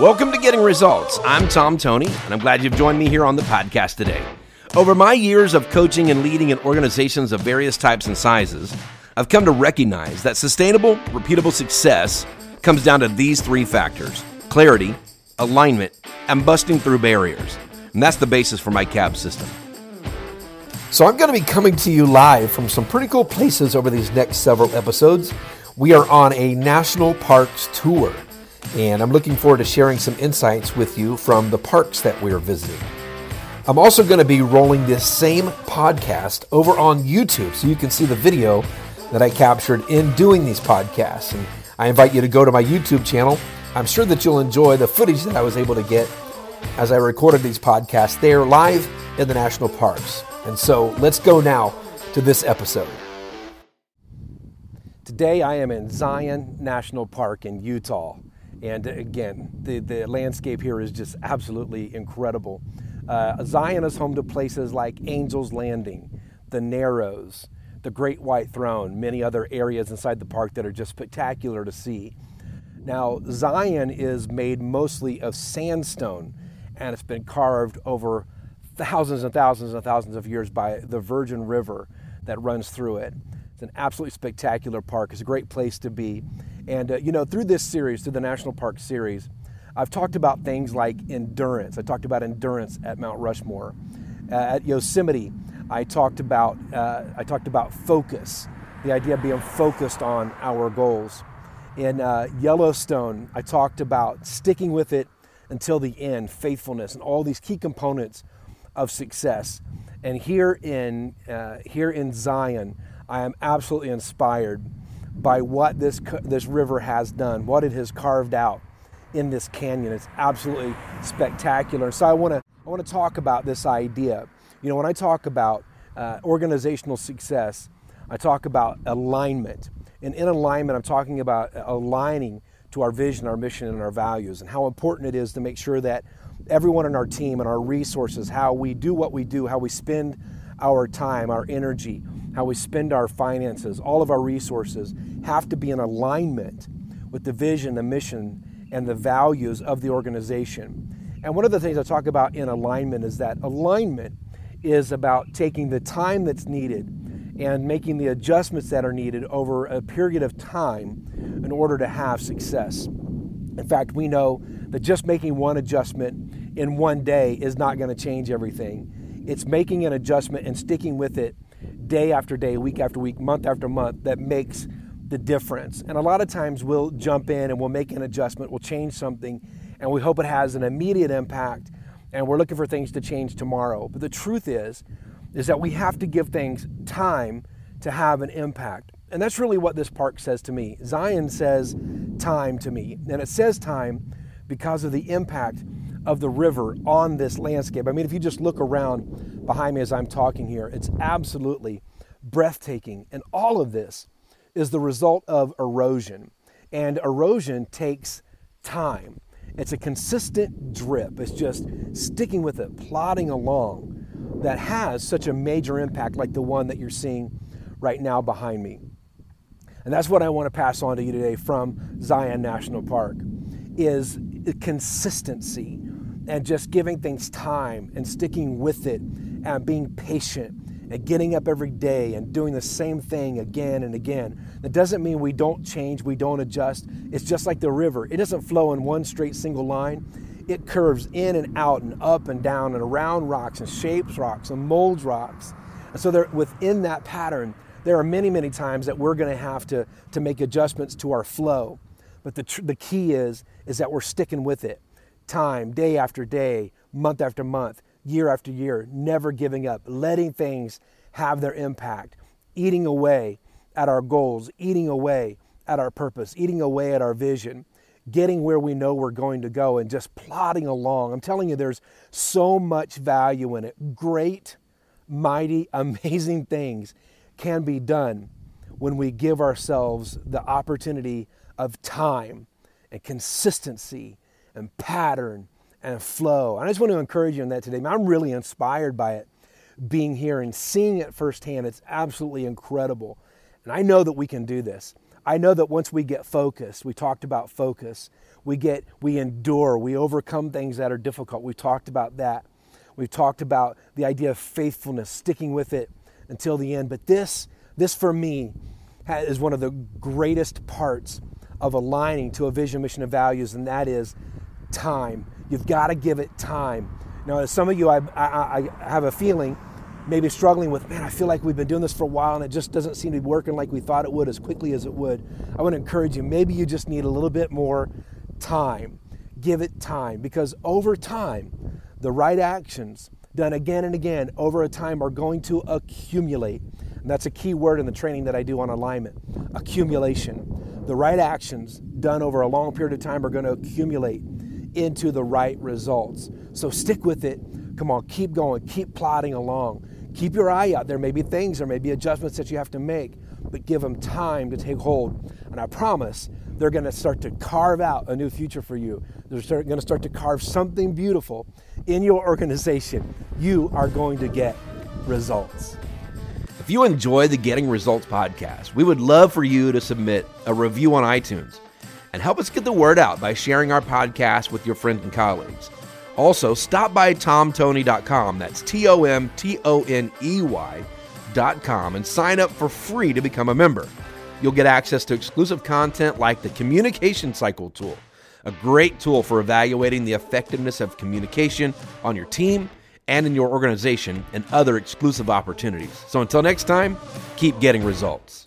Welcome to Getting Results. I'm Tom Toney, and I'm glad you've joined me here on the podcast today. Over my years of coaching and leading in organizations of various types and sizes, I've come to recognize that sustainable, repeatable success comes down to these three factors clarity, alignment, and busting through barriers. And that's the basis for my CAB system. So, I'm going to be coming to you live from some pretty cool places over these next several episodes. We are on a national parks tour, and I'm looking forward to sharing some insights with you from the parks that we're visiting. I'm also going to be rolling this same podcast over on YouTube so you can see the video that I captured in doing these podcasts. And I invite you to go to my YouTube channel. I'm sure that you'll enjoy the footage that I was able to get as I recorded these podcasts there live in the national parks. And so let's go now to this episode. Today I am in Zion National Park in Utah. And again, the, the landscape here is just absolutely incredible. Uh, Zion is home to places like Angel's Landing, the Narrows, the Great White Throne, many other areas inside the park that are just spectacular to see. Now, Zion is made mostly of sandstone and it's been carved over thousands and thousands and thousands of years by the Virgin River that runs through it. It's an absolutely spectacular park. It's a great place to be. And, uh, you know, through this series, through the National Park series, I've talked about things like endurance. I talked about endurance at Mount Rushmore. Uh, at Yosemite, I talked about uh, I talked about focus, the idea of being focused on our goals. In uh, Yellowstone, I talked about sticking with it until the end, faithfulness, and all these key components of success. And here in uh, here in Zion, I am absolutely inspired by what this this river has done, what it has carved out in this canyon. It's absolutely spectacular. So I want to I want to talk about this idea. You know, when I talk about uh, organizational success, I talk about alignment. And in alignment, I'm talking about aligning to our vision, our mission, and our values, and how important it is to make sure that everyone in our team and our resources, how we do what we do, how we spend our time, our energy, how we spend our finances, all of our resources have to be in alignment with the vision, the mission, and the values of the organization. And one of the things I talk about in alignment is that alignment is about taking the time that's needed and making the adjustments that are needed over a period of time in order to have success. In fact, we know that just making one adjustment in one day is not going to change everything. It's making an adjustment and sticking with it day after day, week after week, month after month that makes the difference. And a lot of times we'll jump in and we'll make an adjustment, we'll change something, and we hope it has an immediate impact, and we're looking for things to change tomorrow. But the truth is, is that we have to give things time to have an impact. And that's really what this park says to me. Zion says time to me. And it says time because of the impact of the river on this landscape. I mean, if you just look around behind me as I'm talking here, it's absolutely breathtaking. And all of this is the result of erosion. And erosion takes time. It's a consistent drip. It's just sticking with it, plodding along that has such a major impact like the one that you're seeing right now behind me. And that's what I want to pass on to you today from Zion National Park is consistency and just giving things time and sticking with it and being patient and getting up every day and doing the same thing again and again. That doesn't mean we don't change, we don't adjust. It's just like the river. It doesn't flow in one straight single line. It curves in and out and up and down and around rocks and shapes rocks and molds rocks. And so within that pattern, there are many, many times that we're going to have to, to make adjustments to our flow. But the, tr- the key is, is that we're sticking with it time, day after day, month after month, year after year, never giving up, letting things have their impact, eating away at our goals, eating away at our purpose, eating away at our vision, getting where we know we're going to go, and just plodding along. I'm telling you, there's so much value in it. Great, mighty, amazing things can be done when we give ourselves the opportunity of time and consistency and pattern and flow. I just want to encourage you on that today. I'm really inspired by it being here and seeing it firsthand. It's absolutely incredible. And I know that we can do this. I know that once we get focused, we talked about focus, we get we endure, we overcome things that are difficult. We talked about that. We've talked about the idea of faithfulness, sticking with it until the end. But this, this for me, is one of the greatest parts of aligning to a vision, mission, and values, and that is time. You've got to give it time. Now, some of you, I, I, I have a feeling, maybe struggling with, man, I feel like we've been doing this for a while and it just doesn't seem to be working like we thought it would as quickly as it would. I want to encourage you, maybe you just need a little bit more time. Give it time because over time, the right actions done again and again over a time are going to accumulate. And that's a key word in the training that I do on alignment accumulation. The right actions done over a long period of time are going to accumulate into the right results. So stick with it. Come on, keep going, keep plodding along. Keep your eye out. There may be things, there may be adjustments that you have to make, but give them time to take hold. And I promise they're going to start to carve out a new future for you. They're going to start to carve something beautiful in your organization. You are going to get results. If you enjoy the Getting Results podcast, we would love for you to submit a review on iTunes and help us get the word out by sharing our podcast with your friends and colleagues. Also, stop by tomtoney.com, that's T O M T O N E Y.com, and sign up for free to become a member. You'll get access to exclusive content like the Communication Cycle tool, a great tool for evaluating the effectiveness of communication on your team and in your organization, and other exclusive opportunities. So until next time, keep getting results.